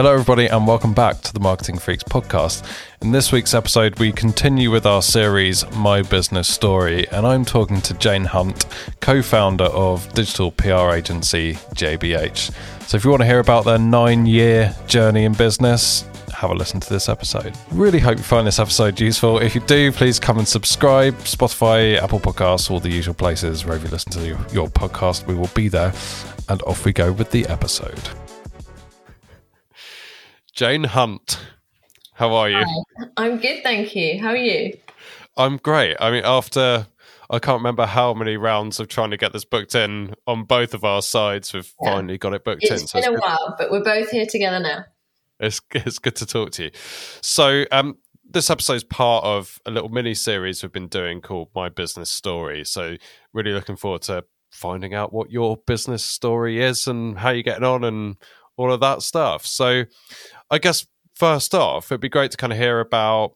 Hello, everybody, and welcome back to the Marketing Freaks podcast. In this week's episode, we continue with our series, My Business Story, and I'm talking to Jane Hunt, co founder of digital PR agency JBH. So, if you want to hear about their nine year journey in business, have a listen to this episode. Really hope you find this episode useful. If you do, please come and subscribe. Spotify, Apple Podcasts, all the usual places wherever you listen to your, your podcast, we will be there. And off we go with the episode. Jane Hunt, how are you? Hi. I'm good, thank you. How are you? I'm great. I mean, after I can't remember how many rounds of trying to get this booked in on both of our sides, we've yeah. finally got it booked it's in. It's been so a good. while, but we're both here together now. It's it's good to talk to you. So, um, this episode is part of a little mini series we've been doing called My Business Story. So, really looking forward to finding out what your business story is and how you're getting on and all of that stuff. So, I guess first off, it'd be great to kind of hear about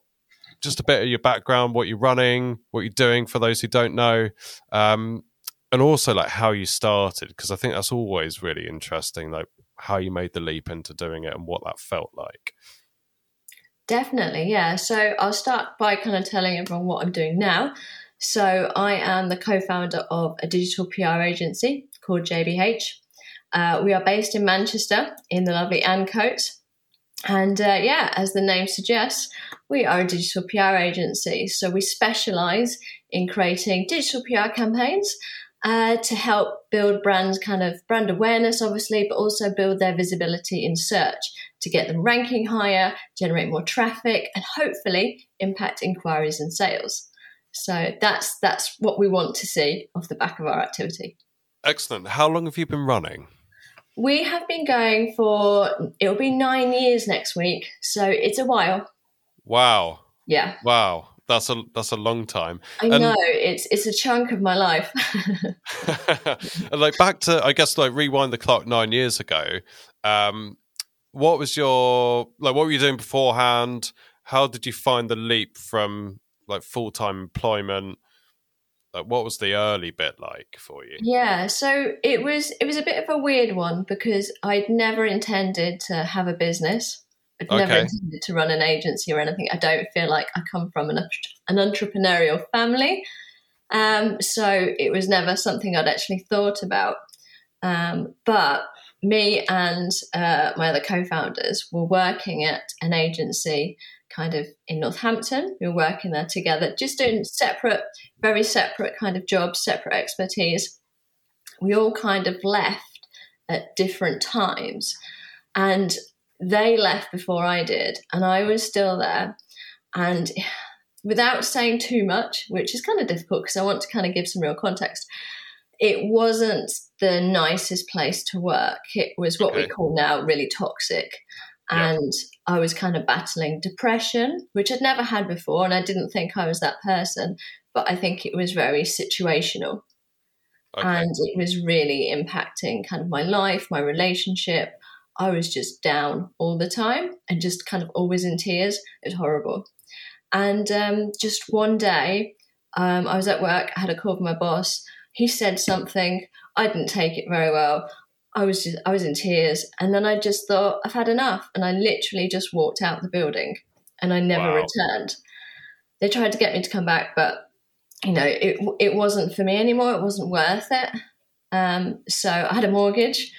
just a bit of your background, what you're running, what you're doing for those who don't know, um, and also like how you started, because I think that's always really interesting, like how you made the leap into doing it and what that felt like. Definitely, yeah. So I'll start by kind of telling everyone what I'm doing now. So I am the co-founder of a digital PR agency called JBH. Uh, we are based in Manchester in the lovely Ancoats. And uh, yeah, as the name suggests, we are a digital PR agency. So we specialize in creating digital PR campaigns uh, to help build brands kind of brand awareness, obviously, but also build their visibility in search to get them ranking higher, generate more traffic, and hopefully impact inquiries and sales. So that's that's what we want to see off the back of our activity. Excellent. How long have you been running? We have been going for it'll be nine years next week, so it's a while. Wow. Yeah. Wow. That's a that's a long time. I and, know it's it's a chunk of my life. and like back to I guess like rewind the clock nine years ago. Um, what was your like? What were you doing beforehand? How did you find the leap from like full time employment like what was the early bit like for you? Yeah so it was it was a bit of a weird one because i'd never intended to have a business. I'd okay. never intended to run an agency or anything. I don't feel like i come from an, an entrepreneurial family. Um, so it was never something i'd actually thought about. Um, but me and uh, my other co-founders were working at an agency kind of in Northampton. We were working there together, just doing separate, very separate kind of jobs, separate expertise. We all kind of left at different times. And they left before I did, and I was still there. And without saying too much, which is kind of difficult because I want to kind of give some real context, it wasn't the nicest place to work. It was what okay. we call now really toxic. And I was kind of battling depression, which I'd never had before. And I didn't think I was that person, but I think it was very situational. Okay. And it was really impacting kind of my life, my relationship. I was just down all the time and just kind of always in tears. It was horrible. And um, just one day, um, I was at work, I had a call with my boss. He said something. I didn't take it very well. I was just I was in tears, and then I just thought I've had enough, and I literally just walked out the building, and I never wow. returned. They tried to get me to come back, but you know it it wasn't for me anymore. It wasn't worth it. Um, so I had a mortgage,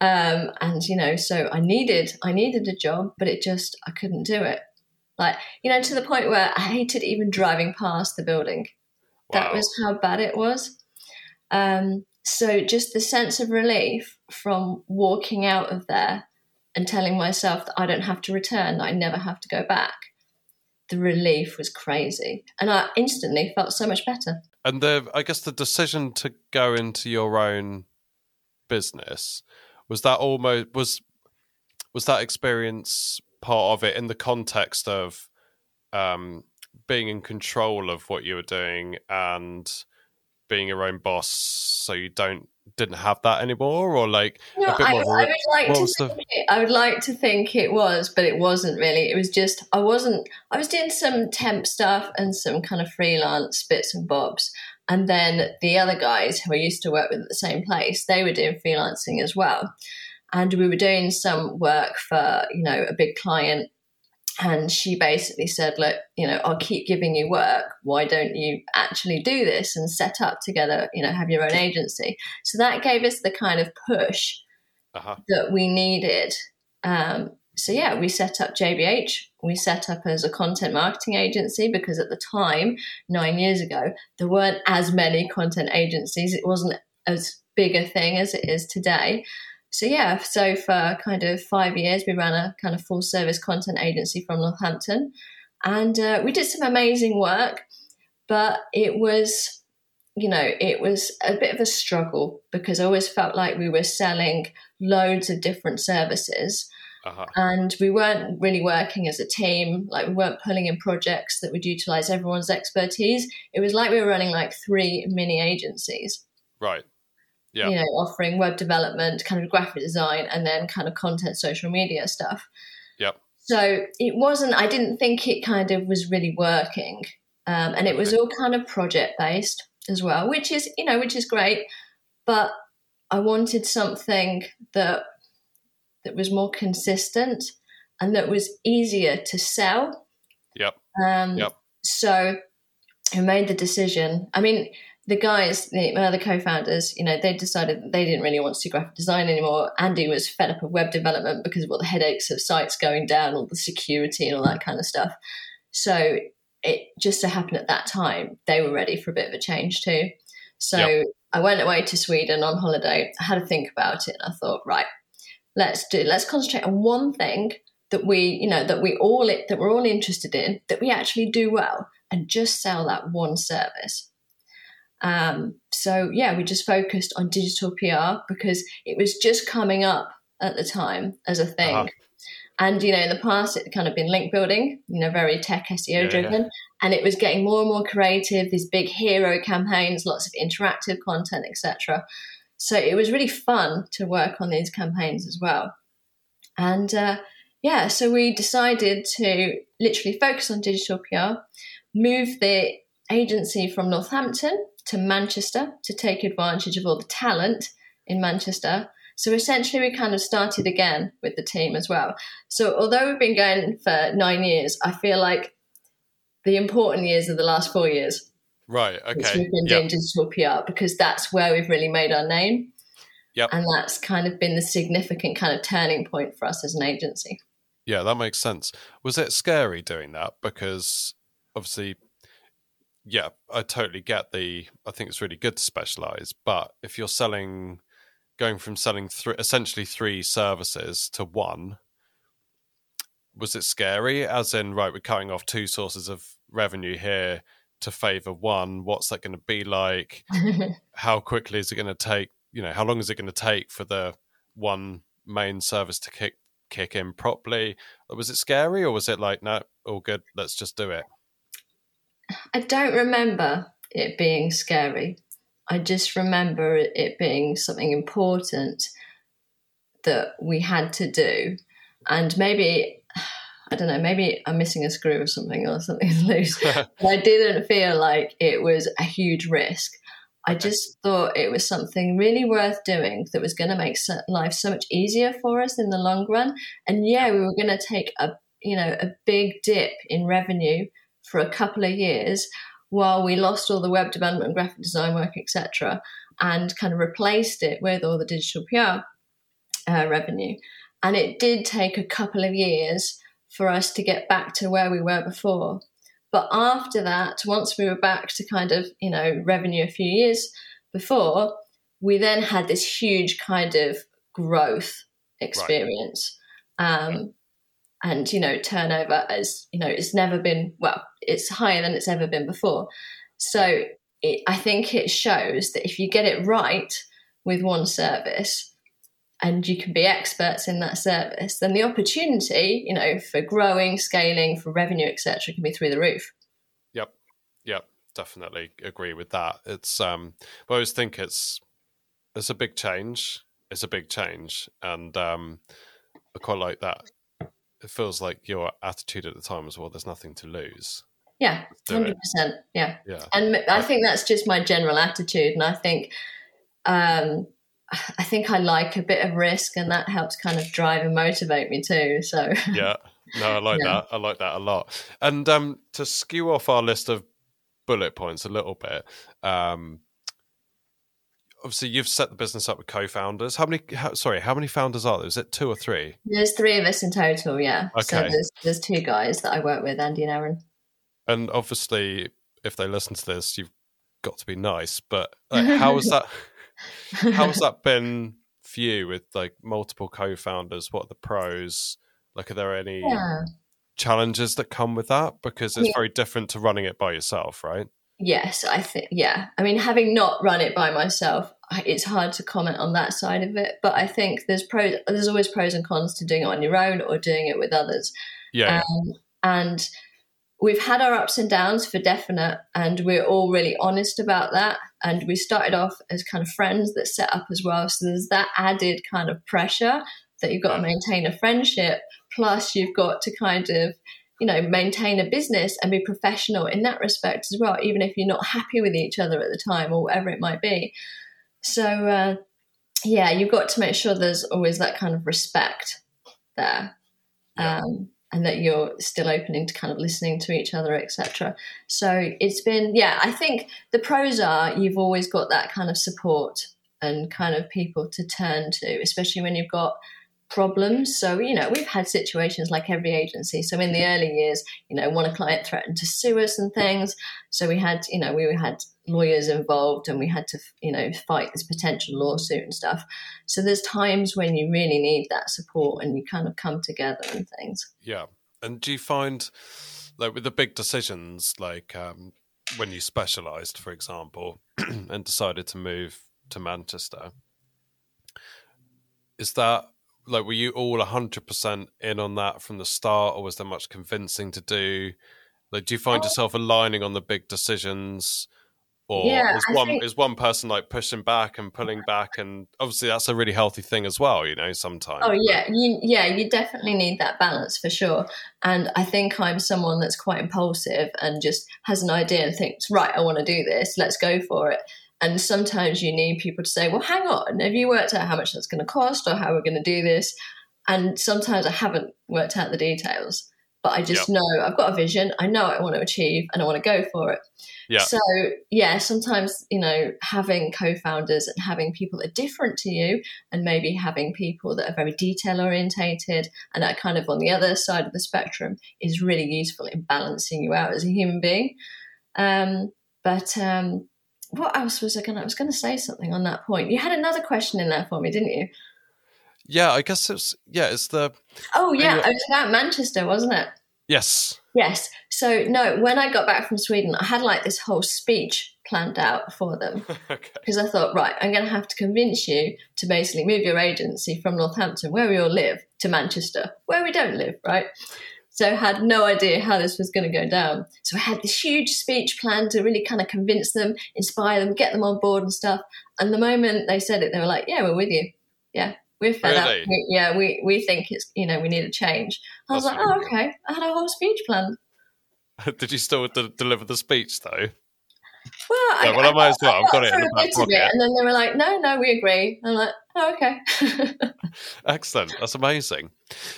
um, and you know, so I needed I needed a job, but it just I couldn't do it. Like you know, to the point where I hated even driving past the building. Wow. That was how bad it was. Um, so just the sense of relief from walking out of there and telling myself that I don't have to return, that I never have to go back. The relief was crazy. And I instantly felt so much better. And the I guess the decision to go into your own business was that almost was was that experience part of it in the context of um, being in control of what you were doing and being your own boss so you don't didn't have that anymore or like no, I, I, would like to think the... it, I would like to think it was but it wasn't really. It was just I wasn't I was doing some temp stuff and some kind of freelance bits and bobs and then the other guys who I used to work with at the same place they were doing freelancing as well. And we were doing some work for you know a big client and she basically said look you know i'll keep giving you work. Why don't you actually do this and set up together you know have your own agency? So that gave us the kind of push uh-huh. that we needed. Um, so yeah we set up jbh we set up as a content marketing agency because at the time nine years ago there weren't as many content agencies. It wasn't as big a thing as it is today so yeah, so for kind of five years, we ran a kind of full service content agency from Northampton, and uh, we did some amazing work. But it was, you know, it was a bit of a struggle because I always felt like we were selling loads of different services. Uh-huh. And we weren't really working as a team. Like we weren't pulling in projects that would utilize everyone's expertise. It was like we were running like three mini agencies. Right yeah. you know, offering web development, kind of graphic design, and then kind of content, social media stuff. Yep. So it wasn't. I didn't think it kind of was really working, um, and it was all kind of project based as well, which is you know, which is great. But I wanted something that that was more consistent and that was easier to sell. Yep. Um, yep. So I made the decision. I mean, the guys, the, other co-founders, you know, they decided that they didn't really want to do graphic design anymore. Andy was fed up of web development because of all the headaches of sites going down, all the security and all that kind of stuff. So it just so happened at that time they were ready for a bit of a change too. So yep. I went away to Sweden on holiday. I had to think about it, and I thought, right, let's do. Let's concentrate on one thing that we, you know, that we all that we're all interested in, that we actually do well, and just sell that one service. Um, so yeah, we just focused on digital PR because it was just coming up at the time as a thing. Uh-huh. And you know, in the past, it kind of been link building, you know, very tech SEO yeah, driven, yeah. and it was getting more and more creative. These big hero campaigns, lots of interactive content, etc. So it was really fun to work on these campaigns as well. And uh, yeah, so we decided to literally focus on digital PR, move the agency from Northampton to Manchester to take advantage of all the talent in Manchester. So essentially, we kind of started again with the team as well. So although we've been going for nine years, I feel like the important years are the last four years. Right. Okay. We've been doing digital PR because that's where we've really made our name. Yep. And that's kind of been the significant kind of turning point for us as an agency. Yeah, that makes sense. Was it scary doing that? Because obviously yeah, I totally get the. I think it's really good to specialize, but if you're selling, going from selling th- essentially three services to one, was it scary? As in, right, we're cutting off two sources of revenue here to favor one. What's that going to be like? how quickly is it going to take? You know, how long is it going to take for the one main service to kick kick in properly? Was it scary, or was it like, no, all good, let's just do it? I don't remember it being scary. I just remember it being something important that we had to do. And maybe, I don't know, maybe I'm missing a screw or something or something's loose. but I didn't feel like it was a huge risk. I just thought it was something really worth doing that was going to make life so much easier for us in the long run. And yeah, we were going to take a you know a big dip in revenue for a couple of years while we lost all the web development, graphic design work, etc., and kind of replaced it with all the digital PR uh, revenue. And it did take a couple of years for us to get back to where we were before. But after that, once we were back to kind of, you know, revenue a few years before, we then had this huge kind of growth experience. Right. Um, and you know turnover as you know it's never been well it's higher than it's ever been before. So it, i think it shows that if you get it right with one service and you can be experts in that service then the opportunity you know for growing scaling for revenue etc can be through the roof. Yep. Yep. Definitely agree with that. It's um i always think it's it's a big change. It's a big change. And um i quite like that it feels like your attitude at the time was well there's nothing to lose yeah 100% yeah yeah and i think that's just my general attitude and i think um I think I like a bit of risk, and that helps kind of drive and motivate me too. So yeah, no, I like yeah. that. I like that a lot. And um, to skew off our list of bullet points a little bit, um, obviously you've set the business up with co-founders. How many? How, sorry, how many founders are there? Is it two or three? There's three of us in total. Yeah. Okay. So there's, there's two guys that I work with, Andy and Aaron. And obviously, if they listen to this, you've got to be nice. But like, how has that? how has that been for you with like multiple co-founders? What are the pros? Like, are there any yeah. challenges that come with that? Because it's yeah. very different to running it by yourself, right? Yes, I think, yeah. I mean, having not run it by myself, it's hard to comment on that side of it. But I think there's pros, there's always pros and cons to doing it on your own or doing it with others. Yeah. Um, and we've had our ups and downs for definite, and we're all really honest about that. And we started off as kind of friends that set up as well. So there's that added kind of pressure that you've got to maintain a friendship, plus you've got to kind of you know maintain a business and be professional in that respect as well even if you're not happy with each other at the time or whatever it might be so uh, yeah you've got to make sure there's always that kind of respect there yeah. um, and that you're still opening to kind of listening to each other etc so it's been yeah i think the pros are you've always got that kind of support and kind of people to turn to especially when you've got problems. So, you know, we've had situations like every agency. So, in the early years, you know, one client threatened to sue us and things. So, we had, you know, we had lawyers involved and we had to, you know, fight this potential lawsuit and stuff. So, there's times when you really need that support and you kind of come together and things. Yeah. And do you find, like, with the big decisions, like um, when you specialized, for example, and decided to move to Manchester, is that like were you all 100% in on that from the start or was there much convincing to do? Like do you find oh. yourself aligning on the big decisions or yeah, is one think... is one person like pushing back and pulling back? And obviously that's a really healthy thing as well you know sometimes. Oh yeah you yeah you definitely need that balance for sure. And i think i'm someone that's quite impulsive and just has an idea and thinks right i want to do this let's go for it and sometimes you need people to say, well, hang on, have you worked out how much that's going to cost or how we're going to do this? And sometimes I haven't worked out the details, but I just yep. know I've got a vision. I know I want to achieve and I want to go for it. Yeah. So, yeah, sometimes, you know, having co founders and having people that are different to you and maybe having people that are very detail orientated and are kind of on the other side of the spectrum is really useful in balancing you out as a human being. Um, but um, what else was I going to? I was going to say something on that point. You had another question in there for me, didn't you? Yeah, I guess it's yeah, it's the. Oh yeah, it was about Manchester, wasn't it? Yes. Yes. So no, when I got back from Sweden, I had like this whole speech planned out for them because okay. I thought, right, I'm going to have to convince you to basically move your agency from Northampton, where we all live, to Manchester, where we don't live, right? So I had no idea how this was going to go down. So I had this huge speech plan to really kind of convince them, inspire them, get them on board and stuff. And the moment they said it, they were like, "Yeah, we're with you. Yeah, we're fed really? up. We, yeah, we we think it's you know we need a change." I was That's like, "Oh, okay." I had a whole speech plan. Did you still de- deliver the speech though? Well, yeah, I, well, I, might as well. I've got it in the back pocket. and then they were like, "No, no, we agree." I'm like, oh, "Okay." Excellent. That's amazing.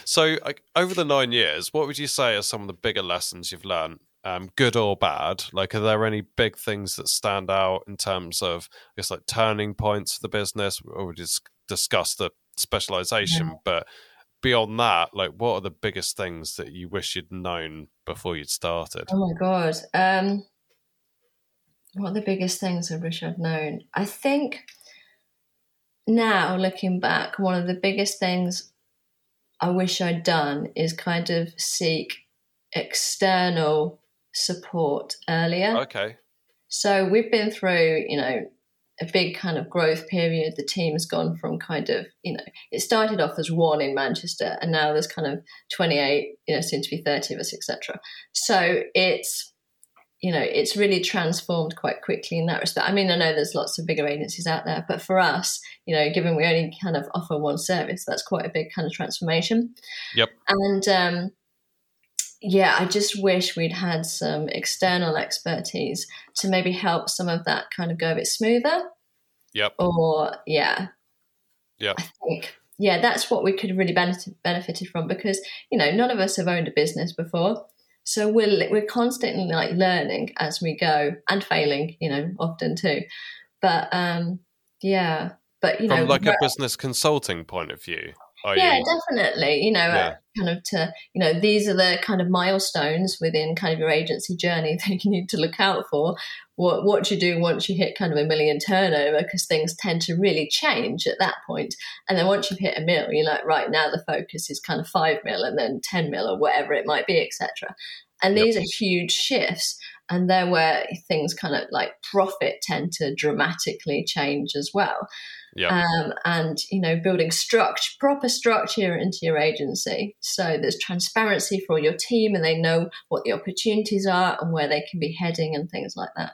So, like, over the nine years, what would you say are some of the bigger lessons you've learned, um, good or bad? Like, are there any big things that stand out in terms of, I guess, like turning points for the business? Or we just discussed the specialization, yeah. but beyond that, like, what are the biggest things that you wish you'd known before you'd started? Oh my god. Um what are the biggest things I wish I'd known? I think now looking back, one of the biggest things I wish I'd done is kind of seek external support earlier. Okay. So we've been through, you know, a big kind of growth period. The team has gone from kind of, you know, it started off as one in Manchester and now there's kind of 28, you know, soon to be 30 of us, etc. So it's you know, it's really transformed quite quickly in that respect. I mean, I know there's lots of bigger agencies out there, but for us, you know, given we only kind of offer one service, that's quite a big kind of transformation. Yep. And um, yeah, I just wish we'd had some external expertise to maybe help some of that kind of go a bit smoother. Yep. Or yeah, Yeah. I think yeah, that's what we could really benefit benefited from because you know none of us have owned a business before, so we're we're constantly like learning as we go and failing, you know, often too. But um, yeah, but you know from know, like a business consulting point of view. Yeah, you? definitely. You know, uh, Yeah. kind of to you know these are the kind of milestones within kind of your agency journey that you need to look out for. What what you do once you hit kind of a million turnover? Because things tend to really change at that point. And then once you've hit a mil, you're like, right now the focus is kind of five mil and then ten mil or whatever it might be, etc. And Yep. these are huge shifts. And they're where things kind of like profit tend to dramatically change as well Yeah. um, and you know building structure proper structure into your agency so there's transparency for your team and they know what the opportunities are and where they can be heading and things like that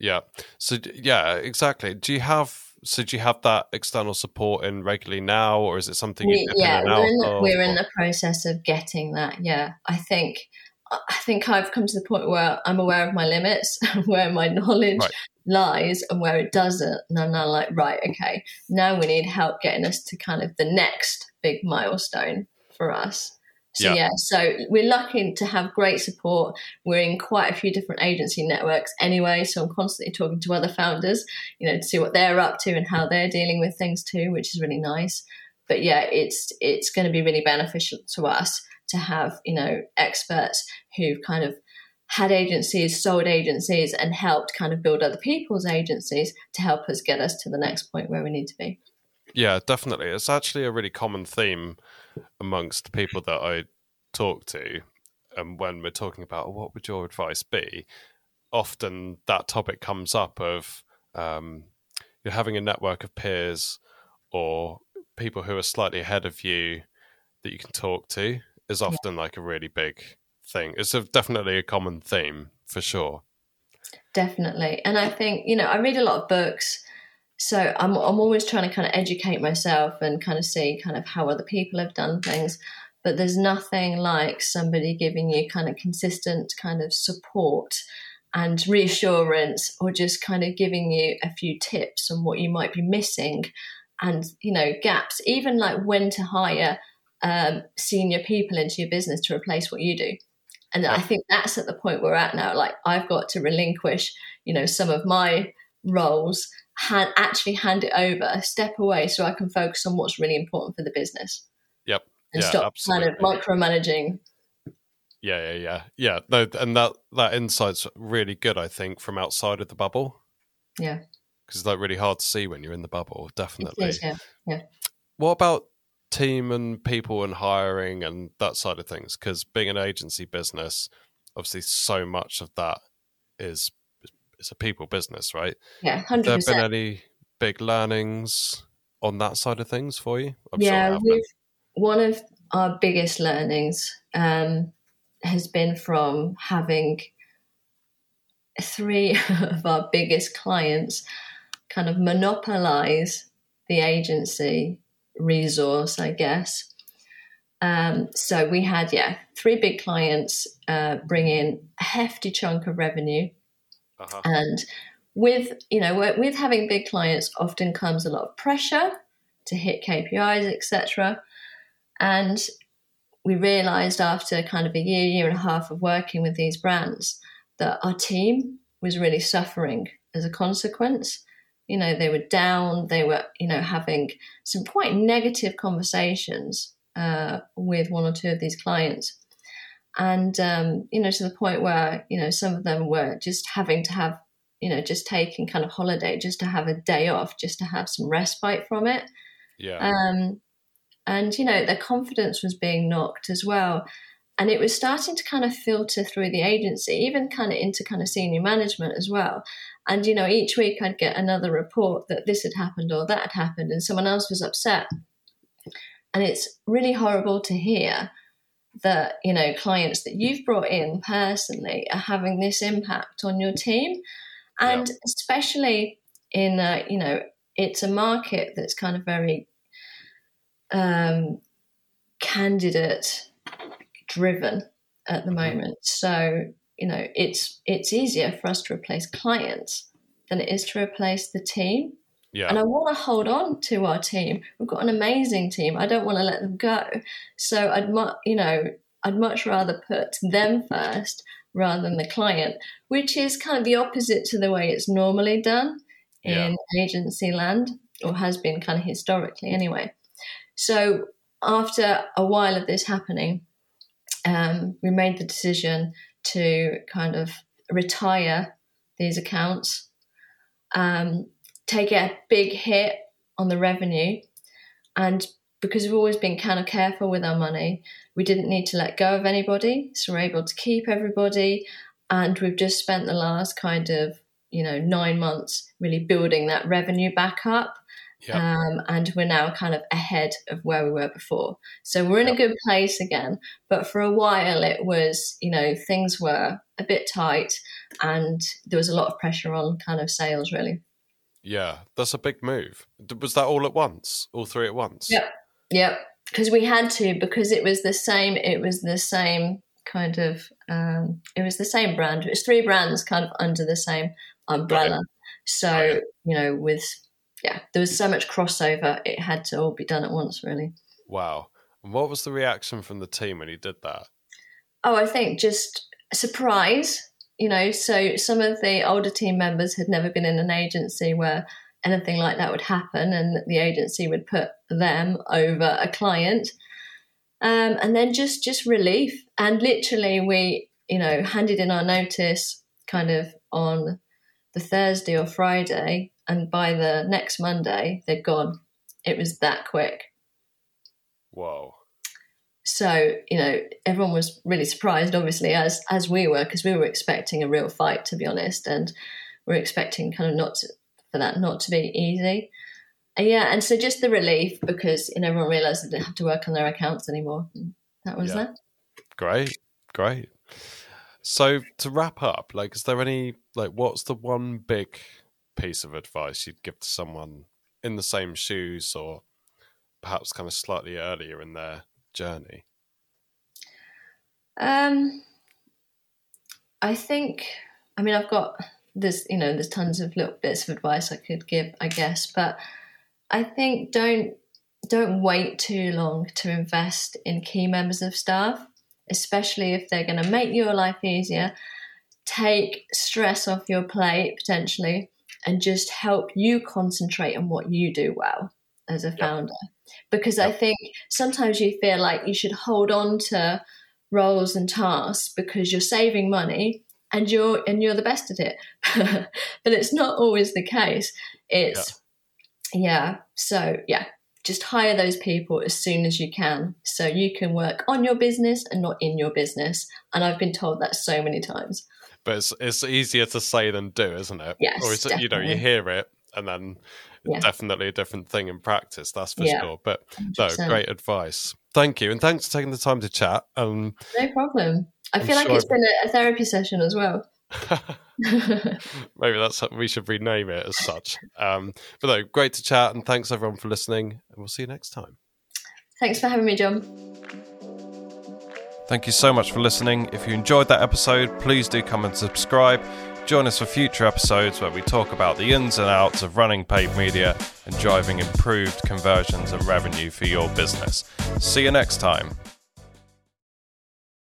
Yeah. So yeah, exactly. Do you have so do you have that external support in regularly now, or is it something we, yeah in and out we're in, the, we're in the process of getting that yeah i think i think i've come to the point where i'm aware of my limits where my knowledge Right. lies and where it doesn't and i'm now like right okay now we need help getting us to kind of the next big milestone for us so Yeah. yeah. so we're lucky to have great support we're in quite a few different agency networks anyway so i'm constantly talking to other founders you know to see what they're up to and how they're dealing with things too which is really nice but yeah it's it's going to be really beneficial to us to have you know experts who've kind of had agencies sold agencies and helped kind of build other people's agencies to help us get us to the next point where we need to be Yeah, definitely. It's actually a really common theme amongst people that I talk to. And when we're talking about "Oh, what would your advice be, often that topic comes up of um, you're having a network of peers or people who are slightly ahead of you that you can talk to is often like a really big thing. It's a, definitely a common theme for sure. definitely and i think you know i read a lot of books so i'm, I'm always trying to kind of educate myself and kind of see kind of how other people have done things but there's nothing like somebody giving you kind of consistent kind of support and reassurance or just kind of giving you a few tips on what you might be missing and you know gaps even like when to hire um, senior people into your business to replace what you do and i think that's at the point we're at now like i've got to relinquish you know some of my roles hand, actually hand it over step away so i can focus on what's really important for the business Yep. and Yeah, stop kind of micromanaging Yeah, yeah, yeah, yeah. No, and that that insight's really good. I think from outside of the bubble. Yeah. because it's like really hard to see when you're in the bubble. It Definitely. is, yeah. What about team and people and hiring and that side of things? Because being an agency business, obviously, so much of that is it's a people business, right? Yeah, Have there 100%. been any big learnings on that side of things for you? I'm yeah, we've, one of our biggest learnings um, has been from having three of our biggest clients kind of monopolize the agency resource, I guess. Um, so we had, yeah, three big clients uh, bring in a hefty chunk of revenue. Uh-huh. And with you know with- with having big clients often comes a lot of pressure to hit KPIs, etc. And we realized after kind of a year, year and a half of working with these brands that our team was really suffering as a consequence. You know, they were down, they were, you know, having some quite negative conversations uh, with one or two of these clients. And, um, you know, to the point where, you know, some of them were just having to have, you know, just taking kind of holiday just to have a day off, just to have some respite from it. Yeah. Um, and you know their confidence was being knocked as well and it was starting to kind of filter through the agency even kind of into kind of senior management as well. And you know each week i'd get another report that this had happened or that had happened and someone else was upset. And it's really horrible to hear that you know clients that you've brought in personally are having this impact on your team. And especially in uh, you know it's a market that's kind of very um, candidate driven at the mm-hmm. moment. So you know, it's it's easier for us to replace clients than it is to replace the team. Yeah. And I want to hold on to our team. We've got an amazing team. I don't want to let them go. So I'd mu- you know, I'd much rather put them first rather than the client, which is kind of the opposite to the way it's normally done in yeah. agency land or has been kind of historically anyway. So after a while of this happening, um, we made the decision to kind of retire these accounts, um, take a big hit on the revenue, and because we've always been kind of careful with our money, we didn't need to let go of anybody, so we're able to keep everybody, and we've just spent the last kind of you know nine months really building that revenue back up Yep. Um, and we're now kind of ahead of where we were before. So we're in yep. a good place again. But for a while, it was, you know, things were a bit tight and there was a lot of pressure on kind of sales, really. Yeah, that's a big move. Was that all at once? All three at once? Yep. Yep. Because we had to, because it was the same, it was the same kind of, um, it was the same brand. It was three brands kind of under the same umbrella. Right. So, right. you know, with yeah, there was so much crossover. It had to all be done at once, really. Wow. And what was the reaction from the team when you did that? Oh, I think just surprise. You know, so some of the older team members had never been in an agency where anything like that would happen, and the agency would put them over a client. Um, and then just just relief, and literally we, you know, handed in our notice kind of on the Thursday or Friday, and by the next Monday, they'd gone. It was that quick. Wow. So you know, everyone was really surprised, obviously, as as we were, because we were expecting a real fight, to be honest, and we're expecting kind of not to, for that not to be easy. And yeah, and so just the relief because you know everyone realised they didn't have to work on their accounts anymore. that was yeah. that. Great, great. So to wrap up, like, is there any like, what's the one big piece of advice you'd give to someone in the same shoes or perhaps kind of slightly earlier in their journey? Um, I think, I mean, I've got there's you know there's tons of little bits of advice I could give, I guess, but I think don't don't wait too long to invest in key members of staff, especially if they're going to make your life easier, take stress off your plate potentially, and just help you concentrate on what you do well as a founder. Yep. Because yep. I think sometimes you feel like you should hold on to roles and tasks because you're saving money and you're and you're the best at it. but it's not always the case. It's yeah. yeah. So yeah, just hire those people as soon as you can so you can work on your business and not in your business. And I've been told that so many times but it's it's easier to say than do, isn't it? Yes, or is it, you know you hear it and then yeah. definitely a different thing in practice. That's for yeah, sure. But 100%. no, great advice. Thank you, and thanks for taking the time to chat. Um, no problem. I I'm feel like it's I've... been a therapy session as well. Maybe that's we should rename it as such. Um, but no, great to chat, and thanks everyone for listening, and we'll see you next time. Thanks for having me, John. Thank you so much for listening. If you enjoyed that episode, please do come and subscribe. Join us for future episodes where we talk about the ins and outs of running paid media and driving improved conversions and revenue for your business. See you next time.